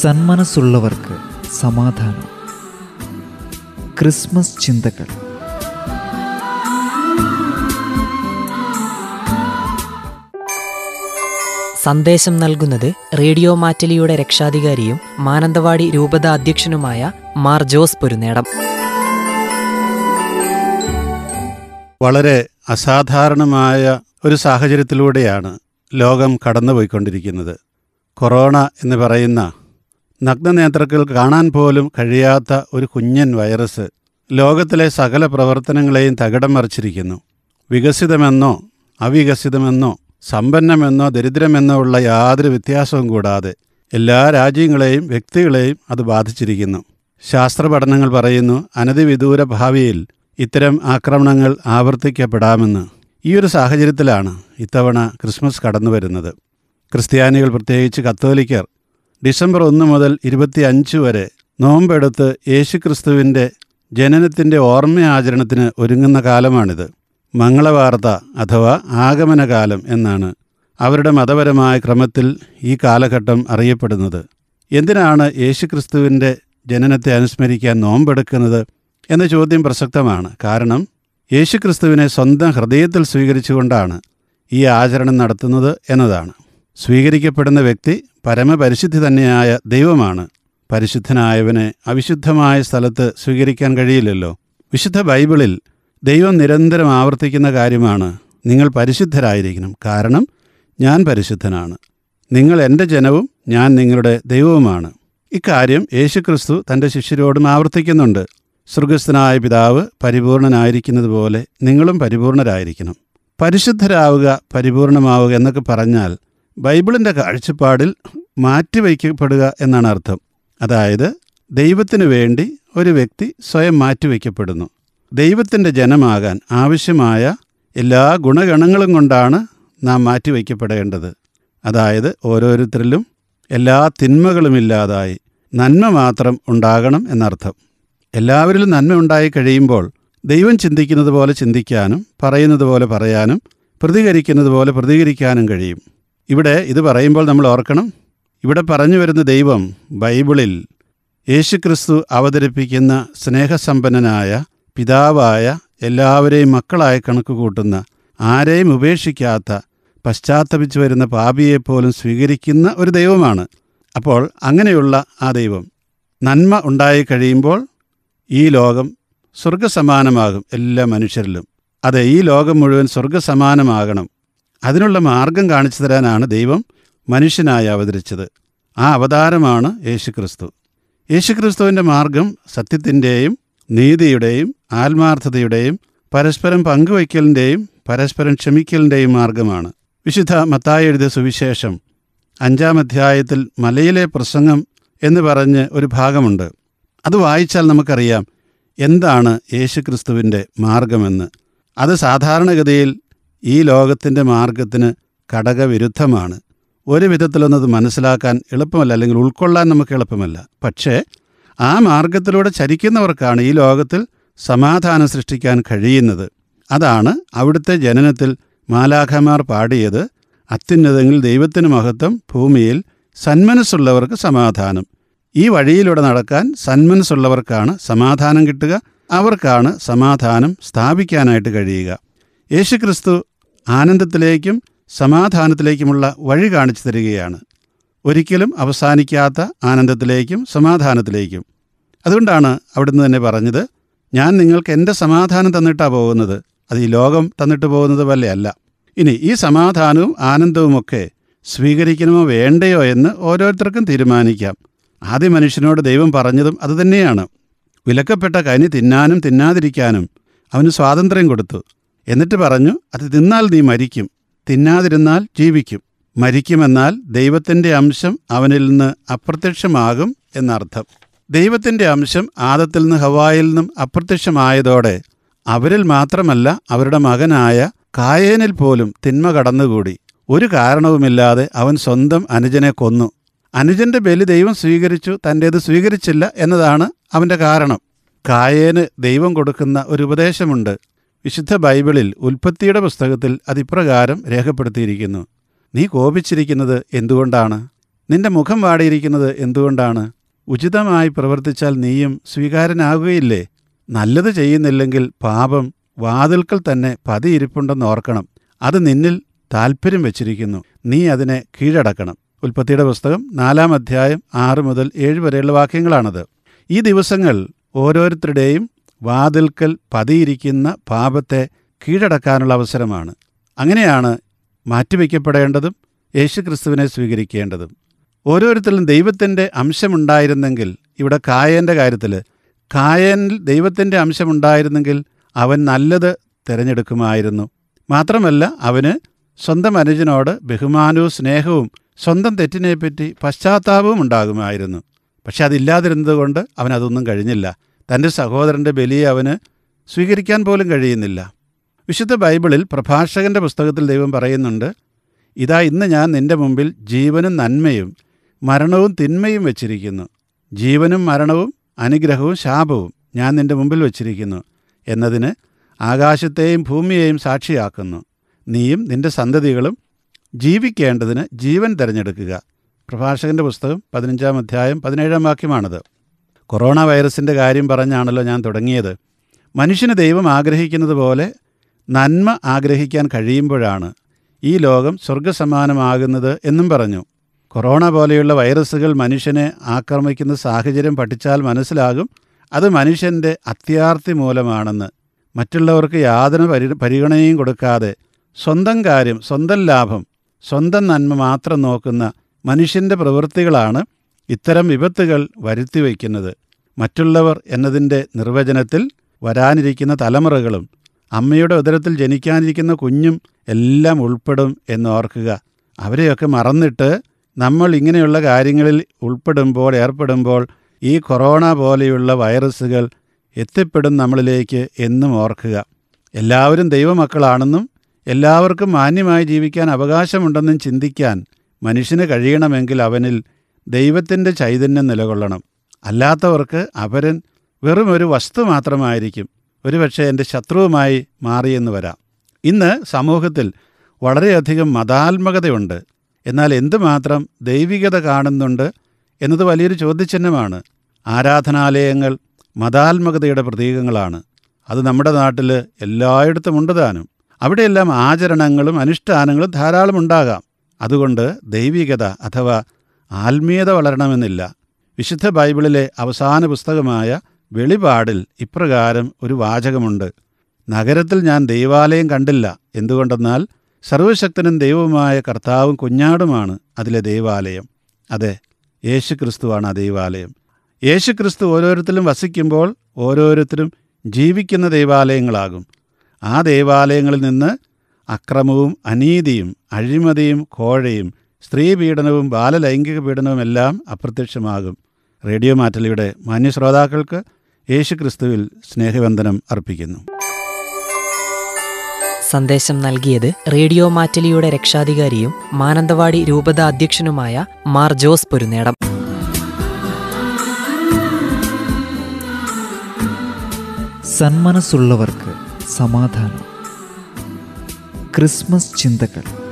സന്മനസ്സുള്ളവർക്ക് സമാധാനം. ക്രിസ്മസ് ചിന്തകൾ. സന്ദേശം നൽകുന്നത് റേഡിയോ മാറ്റലിയുടെ രക്ഷാധികാരിയും മാനന്തവാടി രൂപത അധ്യക്ഷനുമായ മാർ ജോസ് പൊരുനേടം വളരെ അസാധാരണമായ ഒരു സാഹചര്യത്തിലൂടെയാണ് ലോകം കടന്നുപോയിക്കൊണ്ടിരിക്കുന്നത്. കൊറോണ എന്ന് പറയുന്ന നഗ്നനേത്രത്തിൽ കാണാൻ പോലും കഴിയാത്ത ഒരു കുഞ്ഞൻ വൈറസ് ലോകത്തിലെ സകല പ്രവർത്തനങ്ങളെയും തകിടം മറിച്ചിരിക്കുന്നു. വികസിതമെന്നോ അവികസിതമെന്നോ സമ്പന്നമെന്നോ ദരിദ്രമെന്നോ ഉള്ള യാതൊരു വ്യത്യാസവും കൂടാതെ എല്ലാ രാജ്യങ്ങളെയും വ്യക്തികളെയും അത് ബാധിച്ചിരിക്കുന്നു. ശാസ്ത്ര പഠനങ്ങൾ പറയുന്നു അനധിവിദൂര ഭാവിയിൽ ഇത്തരം ആക്രമണങ്ങൾ ആവർത്തിക്കപ്പെടാമെന്ന്. ഈ ഒരു സാഹചര്യത്തിലാണ് ഇത്തവണ ക്രിസ്മസ് കടന്നു വരുന്നത് ക്രിസ്ത്യാനികൾ പ്രത്യേകിച്ച് കത്തോലിക്കർ ഡിസംബർ ഒന്ന് മുതൽ ഇരുപത്തി അഞ്ച് വരെ നോമ്പെടുത്ത് യേശുക്രിസ്തുവിന്റെ ജനനത്തിന്റെ ഓർമ്മയാചരണത്തിന് ഒരുങ്ങുന്ന കാലമാണിത്. മംഗളവാർത്ത അഥവാ ആഗമനകാലം എന്നാണ് അവരുടെ മതപരമായ ക്രമത്തിൽ ഈ കാലഘട്ടം അറിയപ്പെടുന്നത്. എന്തിനാണ് യേശുക്രിസ്തുവിന്റെ ജനനത്തെ അനുസ്മരിക്കാൻ നോമ്പെടുക്കുന്നത് എന്ന ചോദ്യം പ്രസക്തമാണ്. കാരണം യേശുക്രിസ്തുവിനെ സ്വന്തം ഹൃദയത്തിൽ സ്വീകരിച്ചുകൊണ്ടാണ് ഈ ആചരണം നടത്തുന്നത് എന്നതാണ്. സ്വീകരിക്കപ്പെടുന്ന വ്യക്തി പരമപരിശുദ്ധി തന്നെയായ ദൈവമാണ്. പരിശുദ്ധനായവനെ അവിശുദ്ധമായ സ്ഥലത്ത് സ്വീകരിക്കാൻ കഴിയില്ലല്ലോ. വിശുദ്ധ ബൈബിളിൽ ദൈവം നിരന്തരം ആവർത്തിക്കുന്ന കാര്യമാണ് നിങ്ങൾ പരിശുദ്ധരായിരിക്കണം. കാരണം ഞാൻ പരിശുദ്ധനാണ്. നിങ്ങൾ എന്റെ ജനവും ഞാൻ നിങ്ങളുടെ ദൈവവുമാണ്. ഇക്കാര്യം യേശുക്രിസ്തു തന്റെ ശിഷ്യരോടും ആവർത്തിക്കുന്നുണ്ട്. സ്വർഗസ്ഥനായ പിതാവ് പരിപൂർണനായിരിക്കുന്നത് പോലെ നിങ്ങളും പരിപൂർണരായിരിക്കണം. പരിശുദ്ധരാവുക പരിപൂർണമാവുക എന്നൊക്കെ പറഞ്ഞാൽ ബൈബിളിന്റെ കാഴ്ചപ്പാടിൽ മാറ്റിവയ്ക്കപ്പെടുക എന്നാണ് അർത്ഥം. അതായത് ദൈവത്തിനു വേണ്ടി ഒരു വ്യക്തി സ്വയം മാറ്റിവയ്ക്കപ്പെടുന്നു ദൈവത്തിന്റെ ജനമാകാൻ ആവശ്യമായ എല്ലാ ഗുണഗണങ്ങളും കൊണ്ടാണ് നാം മാറ്റിവയ്ക്കപ്പെടേണ്ടത് അതായത് ഓരോരുത്തരിലും എല്ലാ തിന്മകളുമില്ലാതായി നന്മ മാത്രം ഉണ്ടാകണം എന്നർത്ഥം. എല്ലാവരിലും നന്മ ഉണ്ടായി കഴിയുമ്പോൾ ദൈവം ചിന്തിക്കുന്നത് പോലെ ചിന്തിക്കാനും പറയുന്നത് പോലെ പറയാനും പ്രതികരിക്കുന്നത് പോലെ പ്രതികരിക്കാനും കഴിയും. ഇവിടെ ഇത് പറയുമ്പോൾ നമ്മൾ ഓർക്കണം. ഇവിടെ പറഞ്ഞു വരുന്ന ദൈവം ബൈബിളിൽ യേശുക്രിസ്തു അവതരിപ്പിക്കുന്ന സ്നേഹസമ്പന്നനായ പിതാവായ എല്ലാവരെയും മക്കളായി കണക്ക് കൂട്ടുന്ന ആരെയും ഉപേക്ഷിക്കാത്ത പശ്ചാത്തപിച്ചു വരുന്ന പാപിയെപ്പോലും സ്വീകരിക്കുന്ന ഒരു ദൈവമാണ്. അപ്പോൾ അങ്ങനെയുള്ള ആ ദൈവം നന്മ ഉണ്ടായി കഴിയുമ്പോൾ ഈ ലോകം സ്വർഗസമാനമാകും എല്ലാ മനുഷ്യരിലും. അതെ ഈ ലോകം മുഴുവൻ സ്വർഗസമാനമാകണം അതിനുള്ള മാർഗം കാണിച്ചു തരാനാണ് ദൈവം മനുഷ്യനായി അവതരിച്ചത്. ആ അവതാരമാണ് യേശുക്രിസ്തു. യേശുക്രിസ്തുവിന്റെ മാർഗം സത്യത്തിന്റെയും നീതിയുടെയും ആത്മാർത്ഥതയുടെയും പരസ്പരം പങ്കുവയ്ക്കലിന്റെയും പരസ്പരം ക്ഷമിക്കലിന്റെയും മാർഗമാണ്. വിശുദ്ധ മത്തായി എഴുതിയ സുവിശേഷം അഞ്ചാം അധ്യായത്തിൽ മലയിലെ പ്രസംഗം എന്ന് പറഞ്ഞ് ഒരു ഭാഗമുണ്ട്. അത് വായിച്ചാൽ നമുക്കറിയാം എന്താണ് യേശുക്രിസ്തുവിന്റെ മാർഗമെന്ന്. അത് സാധാരണഗതിയിൽ ഈ ലോകത്തിന്റെ മാർഗത്തിന് ഘടകവിരുദ്ധമാണ് ഒരു വിധത്തിലൊന്നത് മനസ്സിലാക്കാൻ എളുപ്പമല്ല അല്ലെങ്കിൽ ഉൾക്കൊള്ളാൻ നമുക്ക് എളുപ്പമല്ല. പക്ഷേ ആ മാർഗത്തിലൂടെ ചരിക്കുന്നവർക്കാണ് ഈ ലോകത്തിൽ സമാധാനം സൃഷ്ടിക്കാൻ കഴിയുന്നത്. അതാണ് അവിടുത്തെ ജനനത്തിൽ മാലാഖമാർ പാടിയത് അത്യുന്നതങ്ങളിൽ ദൈവത്തിന് മഹത്വം ഭൂമിയിൽ സന്മനസ്സുള്ളവർക്ക് സമാധാനം. ഈ വഴിയിലൂടെ നടക്കാൻ സന്മനസ്സുള്ളവർക്കാണ് സമാധാനം കിട്ടുക അവർക്കാണ് സമാധാനം സ്ഥാപിക്കാനായിട്ട് കഴിയുക. യേശുക്രിസ്തു ആനന്ദത്തിലേക്കും സമാധാനത്തിലേക്കുമുള്ള വഴി കാണിച്ചു തരികയാണ്. ഒരിക്കലും അവസാനിക്കാത്ത ആനന്ദത്തിലേക്കും സമാധാനത്തിലേക്കും. അതുകൊണ്ടാണ് അവിടുന്ന് തന്നെ പറഞ്ഞത് ഞാൻ നിങ്ങൾക്ക് എന്റെ സമാധാനം തന്നിട്ടാണ് പോകുന്നത്. അത് ഈ ലോകം തന്നിട്ട് പോകുന്നത് പോലെയല്ല ഇനി ഈ സമാധാനവും ആനന്ദവുമൊക്കെ സ്വീകരിക്കണമോ വേണ്ടയോ എന്ന് ഓരോരുത്തർക്കും തീരുമാനിക്കാം. ആദ്യ മനുഷ്യനോട് ദൈവം പറഞ്ഞതും അതുതന്നെയാണ് വിലക്കപ്പെട്ട കനി തിന്നാനും തിന്നാതിരിക്കാനും അവന് സ്വാതന്ത്ര്യം കൊടുത്തു. എന്നിട്ട് പറഞ്ഞു അത് തിന്നാൽ നീ മരിക്കും തിന്നാതിരുന്നാൽ ജീവിക്കും. മരിക്കുമെന്നാൽ ദൈവത്തിന്റെ അംശം അവനിൽ നിന്ന് അപ്രത്യക്ഷമാകും എന്നർത്ഥം. ദൈവത്തിന്റെ അംശം ആദത്തിൽ നിന്ന് ഹവായിൽ നിന്നും അപ്രത്യക്ഷമായതോടെ അവരിൽ മാത്രമല്ല അവരുടെ മകനായ കായേനിൽ പോലും തിന്മ കടന്നുകൂടി. ഒരു കാരണവുമില്ലാതെ അവൻ സ്വന്തം അനുജനെ കൊന്നു. അനുജന്റെ ബലി ദൈവം സ്വീകരിച്ചു തന്റേത് സ്വീകരിച്ചില്ല എന്നതാണ് അവന്റെ കാരണം. കായേന് ദൈവം കൊടുക്കുന്ന ഒരു ഉപദേശമുണ്ട്. വിശുദ്ധ ബൈബിളിൽ ഉൽപ്പത്തിയുടെ പുസ്തകത്തിൽ അതിപ്രകാരം രേഖപ്പെടുത്തിയിരിക്കുന്നു. നീ കോപിച്ചിരിക്കുന്നത് എന്തുകൊണ്ടാണ്? നിന്റെ മുഖം വാടിയിരിക്കുന്നത് എന്തുകൊണ്ടാണ്? ഉചിതമായി പ്രവർത്തിച്ചാൽ നീയും സ്വീകാരനാകുകയില്ലേ? നല്ലത് ചെയ്യുന്നില്ലെങ്കിൽ പാപം വാതിൽക്കൽ തന്നെ പതിയിരിപ്പുണ്ടെന്ന് ഓർക്കണം. അത് നിന്നിൽ താൽപ്പര്യം വെച്ചിരിക്കുന്നു. നീ അതിനെ കീഴടക്കണം. ഉൽപ്പത്തിയുടെ പുസ്തകം നാലാം അധ്യായം ആറ് മുതൽ ഏഴ് വരെയുള്ള വാക്യങ്ങളാണത്. ഈ ദിവസങ്ങൾ ഓരോരുത്തരുടെയും വാതിൽക്കൽ പതിയിരിക്കുന്ന പാപത്തെ കീഴടക്കാനുള്ള അവസരമാണ്. അങ്ങനെയാണ് മാറ്റിവെക്കപ്പെടേണ്ടതും യേശുക്രിസ്തുവിനെ സ്വീകരിക്കേണ്ടതും. ഓരോരുത്തരിലും ദൈവത്തിന്റെ അംശമുണ്ടായിരുന്നെങ്കിൽ ഇവിടെ കായന്റെ കാര്യത്തിൽ കായനിൽ ദൈവത്തിന്റെ അംശമുണ്ടായിരുന്നെങ്കിൽ അവൻ നല്ലത് തിരഞ്ഞെടുക്കുമായിരുന്നു. മാത്രമല്ല അവന് സ്വന്തം അനുജനോട് ബഹുമാനവും സ്നേഹവും സ്വന്തം തെറ്റിനെപ്പറ്റി പശ്ചാത്താപവും ഉണ്ടാകുമായിരുന്നു. പക്ഷെ അതില്ലാതിരുന്നതുകൊണ്ട് അവനതൊന്നും കഴിഞ്ഞില്ല. തന്റെ സഹോദരന്റെ ബലിയെ അവന് സ്വീകരിക്കാൻ പോലും കഴിയുന്നില്ല. വിശുദ്ധ ബൈബിളിൽ പ്രഭാഷകന്റെ പുസ്തകത്തിൽ ദൈവം പറയുന്നുണ്ട് ഇതാ ഇന്ന് ഞാൻ നിന്റെ മുമ്പിൽ ജീവനും നന്മയും മരണവും തിന്മയും വച്ചിരിക്കുന്നു. ജീവനും മരണവും അനുഗ്രഹവും ശാപവും ഞാൻ നിന്റെ മുമ്പിൽ വച്ചിരിക്കുന്നു. എന്നതിന് ആകാശത്തെയും ഭൂമിയെയും സാക്ഷിയാക്കുന്നു. നീയും നിന്റെ സന്തതികളും ജീവിക്കേണ്ടതിന് ജീവൻ തിരഞ്ഞെടുക്കുക. പ്രഭാഷകന്റെ പുസ്തകം പതിനഞ്ചാം അധ്യായം പതിനേഴാം വാക്യമാണത്. കൊറോണ വൈറസിന്റെ കാര്യം പറഞ്ഞാണല്ലോ ഞാൻ തുടങ്ങിയത്. മനുഷ്യന് ദൈവം ആഗ്രഹിക്കുന്നത് പോലെ നന്മ ആഗ്രഹിക്കാൻ കഴിയുമ്പോഴാണ് ഈ ലോകം സ്വർഗസമാനമാകുന്നത് എന്നും പറഞ്ഞു. കൊറോണ പോലെയുള്ള വൈറസുകൾ മനുഷ്യനെ ആക്രമിക്കുന്ന സാഹചര്യം പഠിച്ചാൽ മനസ്സിലാകും. അത് മനുഷ്യന്റെ അത്യാർത്തി മൂലമാണെന്ന്. മറ്റുള്ളവർക്ക് യാതന പരി പരിഗണനയും കൊടുക്കാതെ സ്വന്തം കാര്യം സ്വന്തം ലാഭം സ്വന്തം നന്മ മാത്രം നോക്കുന്ന മനുഷ്യന്റെ പ്രവൃത്തികളാണ് ഇത്തരം വിപത്തുകൾ വരുത്തി വയ്ക്കുന്നത് മറ്റുള്ളവർ എന്നതിന്റെ നിർവചനത്തിൽ വരാനിരിക്കുന്ന തലമുറകളും അമ്മയുടെ ഉദരത്തിൽ ജനിക്കാനിരിക്കുന്ന കുഞ്ഞും എല്ലാം ഉൾപ്പെടും എന്നോർക്കുക അവരെയൊക്കെ മറന്നിട്ട് നമ്മൾ ഇങ്ങനെയുള്ള കാര്യങ്ങളിൽ ഉൾപ്പെടുമ്പോൾ ഏർപ്പെടുമ്പോൾ ഈ കൊറോണ പോലെയുള്ള വൈറസുകൾ എത്തിപ്പെടും നമ്മളിലേക്ക് എന്നും ഓർക്കുക. എല്ലാവരും ദൈവമക്കളാണെന്നും എല്ലാവർക്കും മാന്യമായി ജീവിക്കാൻ അവകാശമുണ്ടെന്നും ചിന്തിക്കാൻ മനുഷ്യന് കഴിയണമെങ്കിൽ അവനിൽ ദൈവത്തിന്റെ ചൈതന്യം നിലകൊള്ളണം. അല്ലാത്തവർക്ക് അപരൻ വെറും ഒരു വസ്തു മാത്രമായിരിക്കും. ഒരുപക്ഷെ എന്റെ ശത്രുവുമായി മാറിയെന്ന് വരാം. ഇന്ന് സമൂഹത്തിൽ വളരെയധികം മതാത്മകതയുണ്ട്. എന്നാൽ എന്തുമാത്രം ദൈവികത കാണുന്നുണ്ട് എന്നത് വലിയൊരു ചോദ്യചിഹ്നമാണ്. ആരാധനാലയങ്ങൾ മതാത്മകതയുടെ പ്രതീകങ്ങളാണ്. അത് നമ്മുടെ നാട്ടിൽ എല്ലായിടത്തും ഉണ്ട് താനും. അവിടെയെല്ലാം ആചരണങ്ങളും അനുഷ്ഠാനങ്ങളും ധാരാളം ഉണ്ടാകാം. അതുകൊണ്ട് ദൈവികത അഥവാ ആത്മീയത വളരണമെന്നില്ല. വിശുദ്ധ ബൈബിളിലെ അവസാന പുസ്തകമായ വെളിപാടിൽ ഇപ്രകാരം ഒരു വാചകമുണ്ട്. നഗരത്തിൽ ഞാൻ ദൈവാലയം കണ്ടില്ല. എന്തുകൊണ്ടെന്നാൽ സർവശക്തനും ദൈവവുമായ കർത്താവും കുഞ്ഞാടുമാണ് അതിലെ ദൈവാലയം. അതെ യേശു ക്രിസ്തുവാണ് ആ ദൈവാലയം. യേശു ക്രിസ്തു ഓരോരുത്തരും വസിക്കുമ്പോൾ ഓരോരുത്തരും ജീവിക്കുന്ന ദൈവാലയങ്ങളാകും. ആ ദൈവാലയങ്ങളിൽ നിന്ന് അക്രമവും അനീതിയും അഴിമതിയും കോഴയും സ്ത്രീപീഡനവും ബാലലൈംഗിക പീഡനവും എല്ലാം അപ്രത്യക്ഷമാകും. റേഡിയോ മാറ്റലിയുടെ മാന്യശ്രോതാക്കൾക്ക് യേശുക്രിസ്തുവിൽ സ്നേഹവന്ദനം അർപ്പിക്കുന്നു. സന്ദേശം നൽകിയത് റേഡിയോ മാറ്റലിയുടെ രക്ഷാധികാരിയും മാനന്തവാടി രൂപത അധ്യക്ഷനുമായ മാർ ജോസ് പൊരുനേടം സന്മനസ്സുള്ളവർക്ക് സമാധാനം. ക്രിസ്മസ് ചിന്തകൾ.